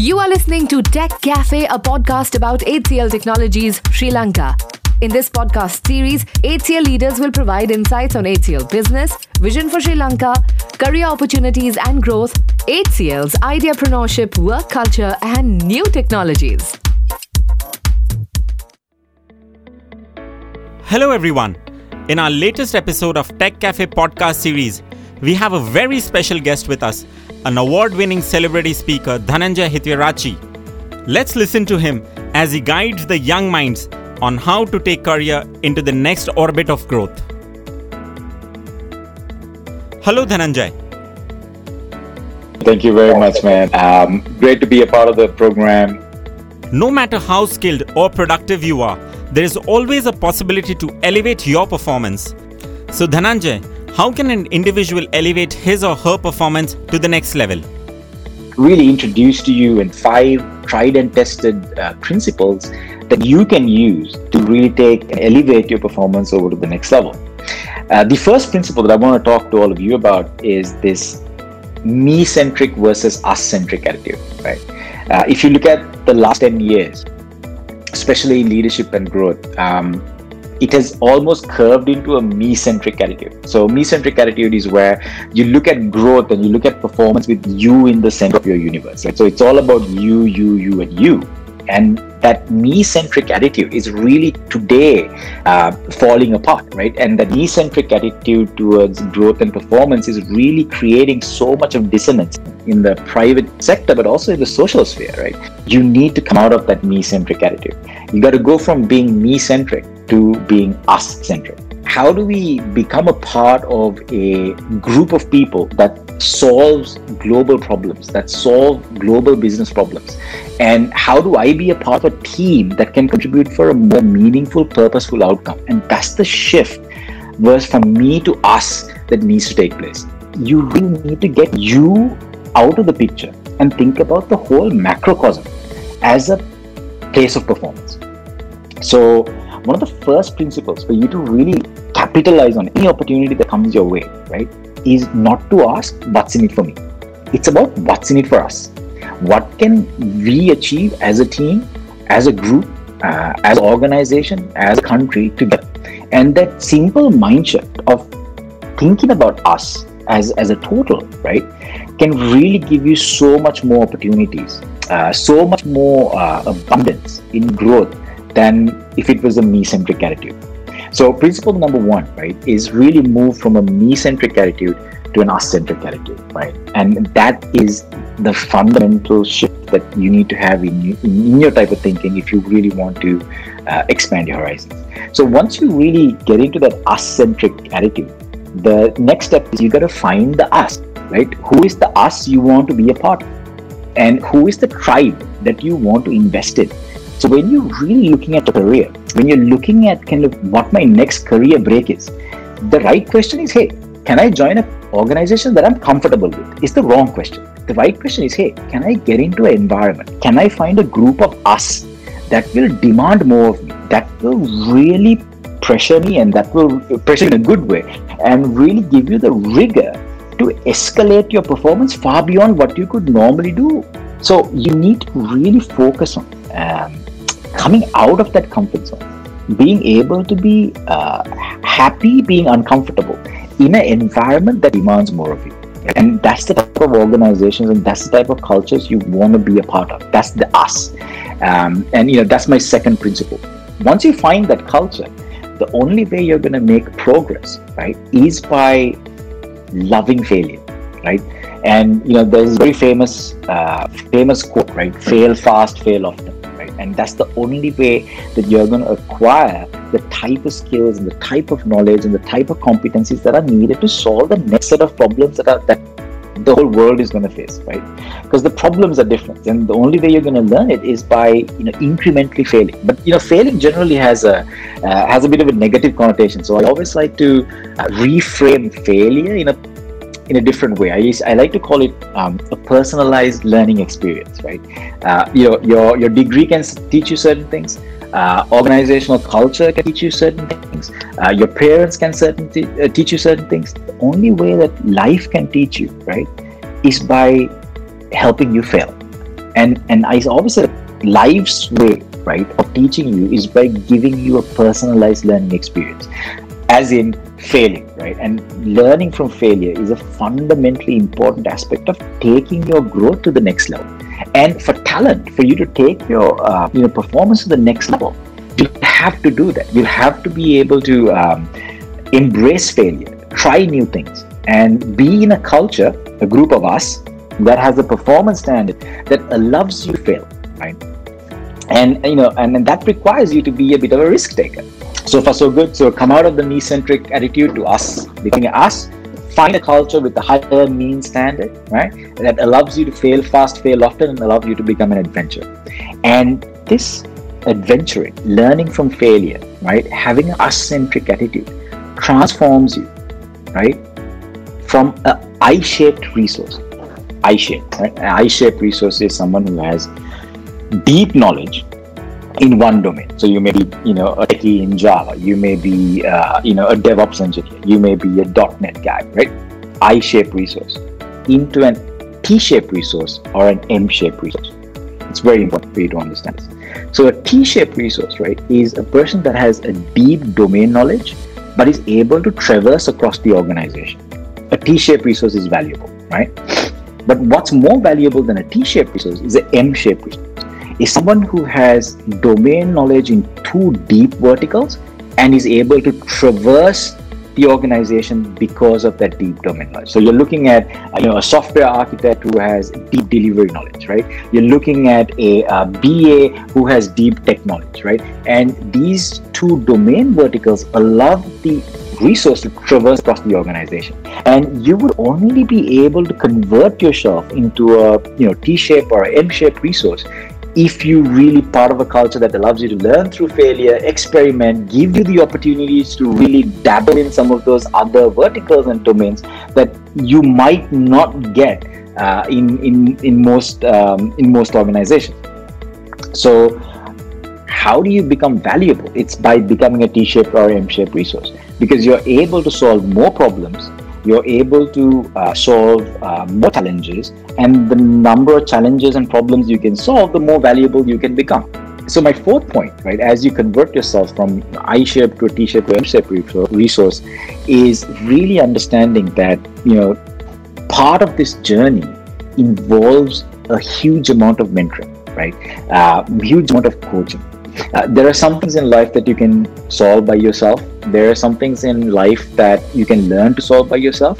You are listening to Tech Cafe, a podcast about HCL Technologies, Sri Lanka. In this podcast series, HCL leaders will provide insights on HCL business, vision for Sri Lanka, career opportunities and growth, HCL's ideapreneurship, work culture, and new technologies. Hello, everyone. In our latest episode of Tech Cafe podcast series, we have a very special guest with us, an award winning celebrity speaker, Dhananjay Hettiarachchi. Let's listen to him as he guides the young minds on how to take career into the next orbit of growth. Hello, Dhananjay. Thank you very much, man. Um, great to be a part of the program. No matter how skilled or productive you are, there is always a possibility to elevate your performance. So, Dhananjay, how can an individual elevate his or her performance to the next level? Really introduce to you in five tried and tested uh, principles that you can use to really take and elevate your performance over to the next level. Uh, the first principle that I want to talk to all of you about is this me centric versus us centric attitude, right? Uh, if you look at the last 10 years, especially in leadership and growth, um, it has almost curved into a me centric attitude. So, me centric attitude is where you look at growth and you look at performance with you in the center of your universe. Right? So, it's all about you, you, you, and you. And that me centric attitude is really today uh, falling apart, right? And the me centric attitude towards growth and performance is really creating so much of dissonance in the private sector, but also in the social sphere, right? You need to come out of that me centric attitude. You got to go from being me centric to being us centric. How do we become a part of a group of people that solves global problems, that solve global business problems? And how do I be a part of a team that can contribute for a more meaningful, purposeful outcome? And that's the shift was from me to us that needs to take place. You really need to get you out of the picture and think about the whole macrocosm as a place of performance. So, one of the first principles for you to really capitalize on any opportunity that comes your way, right, is not to ask what's in it for me. It's about what's in it for us. What can we achieve as a team, as a group, uh, as an organization, as a country together? And that simple mindset of thinking about us as, as a total, right, can really give you so much more opportunities, uh, so much more uh, abundance in growth than if it was a me centric attitude. So, principle number one, right, is really move from a me centric attitude to an us centric attitude, right? And that is the fundamental shift that you need to have in, in your type of thinking if you really want to uh, expand your horizons. So, once you really get into that us centric attitude, the next step is you got to find the us, right? Who is the us you want to be a part of? And who is the tribe that you want to invest in? So when you're really looking at a career, when you're looking at kind of what my next career break is, the right question is, hey, can I join an organization that I'm comfortable with? Is the wrong question. The right question is, hey, can I get into an environment? Can I find a group of us that will demand more of me, that will really pressure me and that will pressure in a good way and really give you the rigor to escalate your performance far beyond what you could normally do. So you need to really focus on um, coming out of that comfort zone, being able to be uh, happy, being uncomfortable in an environment that demands more of you. And that's the type of organizations and that's the type of cultures you want to be a part of. That's the us. Um, and you know that's my second principle. Once you find that culture, the only way you're going to make progress, right, is by loving failure, right? And you know there's a very famous, uh, famous quote, right? Fail fast, fail often and that's the only way that you're going to acquire the type of skills and the type of knowledge and the type of competencies that are needed to solve the next set of problems that are that the whole world is going to face right? Because the problems are different and the only way you're going to learn it is by you know incrementally failing. But you know failing generally has a uh, has a bit of a negative connotation. So i always like to uh, reframe failure in a in a different way. I, I like to call it um, a personalized learning experience, right? Uh, your, your, your degree can teach you certain things. Uh, organizational culture can teach you certain things. Uh, your parents can certain uh, teach you certain things. The only way that life can teach you, right, is by helping you fail. And and I always said life's way, right, of teaching you is by giving you a personalized learning experience. As in failing, right? And learning from failure is a fundamentally important aspect of taking your growth to the next level. And for talent, for you to take your uh, you know performance to the next level, you have to do that. You have to be able to um, embrace failure, try new things, and be in a culture, a group of us that has a performance standard that allows you to fail, right? And you know, and, and that requires you to be a bit of a risk taker. So far, so good. So come out of the me-centric attitude to us, becoming us. Find a culture with a higher mean standard, right? That allows you to fail fast, fail often, and allows you to become an adventurer. And this adventuring, learning from failure, right? Having an us-centric attitude transforms you, right? From an I-shaped resource. I-shaped, right? An I-shaped resource is someone who has deep knowledge in one domain. So you may be, you know, a techie in Java. You may be, uh, you know, a DevOps engineer. You may be a .NET guy, right? I-shaped resource into an T-shaped resource or an M-shaped resource. It's very important for you to understand this. So a T-shaped resource, right, is a person that has a deep domain knowledge, but is able to traverse across the organization. A T-shaped resource is valuable, right? But what's more valuable than a T-shaped resource is an M-shaped resource is someone who has domain knowledge in two deep verticals and is able to traverse the organization because of that deep domain knowledge. So you're looking at you know a software architect who has deep delivery knowledge, right? You're looking at a, a BA who has deep tech knowledge, right? And these two domain verticals allow the resource to traverse across the organization and you would only be able to convert yourself into a you know t-shaped or m-shaped resource if you really part of a culture that allows you to learn through failure, experiment, give you the opportunities to really dabble in some of those other verticals and domains that you might not get uh, in in in most um, in most organizations. So, how do you become valuable? It's by becoming a T-shaped or M-shaped resource because you're able to solve more problems you're able to uh, solve uh, more challenges and the number of challenges and problems you can solve the more valuable you can become. So my fourth point right as you convert yourself from i-shaped to a t-shaped to m-shaped resource is really understanding that you know part of this journey involves a huge amount of mentoring right? Uh, huge amount of coaching uh, there are some things in life that you can solve by yourself. There are some things in life that you can learn to solve by yourself.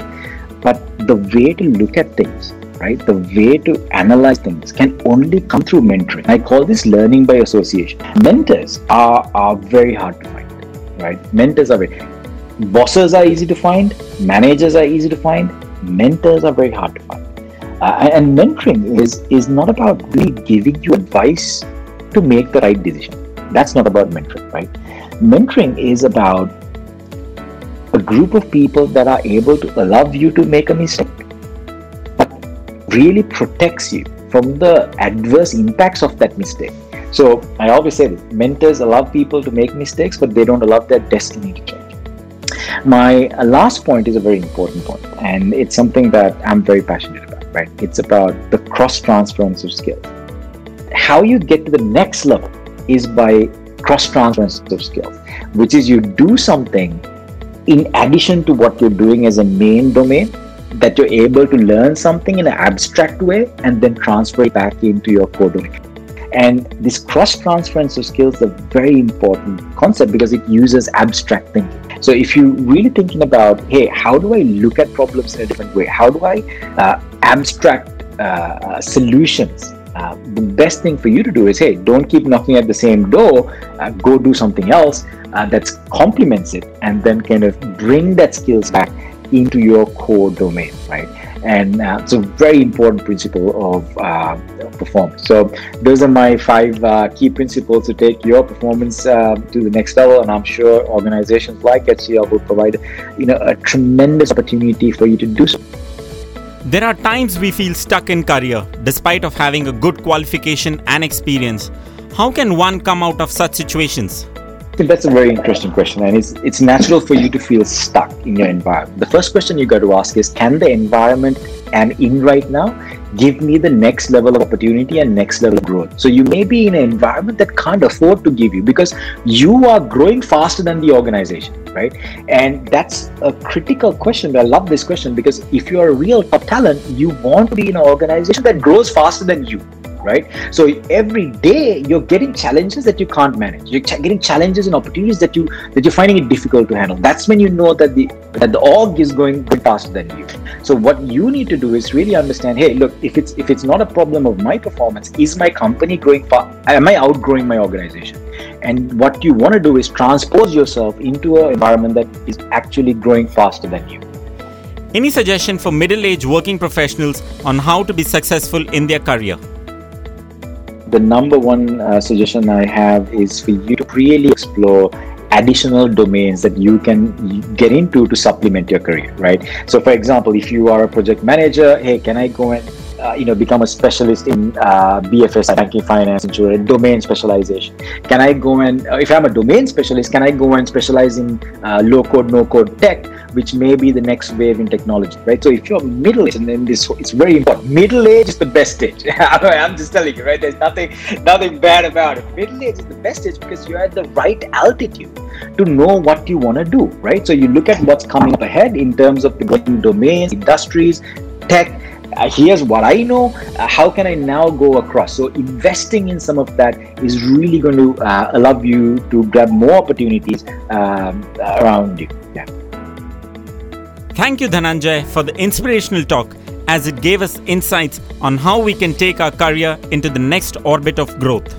But the way to look at things, right, the way to analyze things can only come through mentoring. I call this learning by association. Mentors are, are very hard to find, right? Mentors are very, bosses are easy to find, managers are easy to find, mentors are very hard to find. Uh, and mentoring is is not about really giving you advice to make the right decision that's not about mentoring, right? Mentoring is about a group of people that are able to allow you to make a mistake, but really protects you from the adverse impacts of that mistake. So I always say this mentors allow people to make mistakes, but they don't allow their destiny to change. My uh, last point is a very important point, and it's something that I'm very passionate about, right? It's about the cross transference of skills. How you get to the next level is by cross transference of skills, which is you do something in addition to what you're doing as a main domain that you're able to learn something in an abstract way and then transfer it back into your core domain. And this cross transference of skills is a very important concept because it uses abstract thinking. So if you're really thinking about, hey, how do I look at problems in a different way? How do I uh, abstract uh, solutions uh, the best thing for you to do is hey don't keep knocking at the same door. Uh, go do something else uh, that complements it and then kind of bring that skills back into your core domain right? And uh, it's a very important principle of uh, performance. So those are my five uh, key principles to take your performance to the next level. And i'm sure organizations like hcl will provide you know a tremendous opportunity for you to do so there are times we feel stuck in career despite of having a good qualification and experience. How can one come out of such situations? that's a very interesting question, and it's it's natural for you to feel stuck in your environment. The first question you got to ask is, can the environment I'm in right now give me the next level of opportunity and next level growth? So you may be in an environment that can't afford to give you because you are growing faster than the organization, right? And that's a critical question. I love this question because if you're a real top talent, you want to be in an organization that grows faster than you right? So every day you're getting challenges that you can't manage. You're ch- getting challenges and opportunities that you that you're finding it difficult to handle. That's when you know that the that the org is going faster than you. So what you need to do is really understand hey look if it's if it's not a problem of my performance is my company growing fast am i outgrowing my organization? And what you want to do is transpose yourself into an environment that is actually growing faster than you. Any suggestion for middle-aged working professionals on how to be successful in their career the number one uh, suggestion I have is for you to really explore additional domains that you can get into to supplement your career right? So for example if you are a project manager hey can i go and uh, you know become a specialist in uh, bfs banking finance insurance domain specialization? Can i go and uh, if i'm a domain specialist can i go and specialize in uh, low code no code tech which may be the next wave in technology, right? So if you're middle age, and then this it's very important. Middle age is the best age. I'm just telling you, right? There's nothing nothing bad about it. Middle age is the best age because you're at the right altitude to know what you want to do, right? So you look at what's coming up ahead in terms of the growing domains, industries, tech. Uh, here's what I know. Uh, how can I now go across? So investing in some of that is really going to uh, allow you to grab more opportunities um, around you. Yeah. Thank you, Dhananjay, for the inspirational talk as it gave us insights on how we can take our career into the next orbit of growth.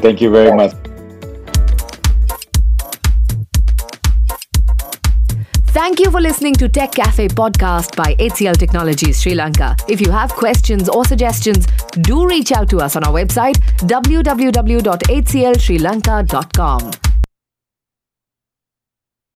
Thank you very much. Thank you for listening to Tech Cafe podcast by HCL Technologies Sri Lanka. If you have questions or suggestions, do reach out to us on our website www.hclsrilanka.com.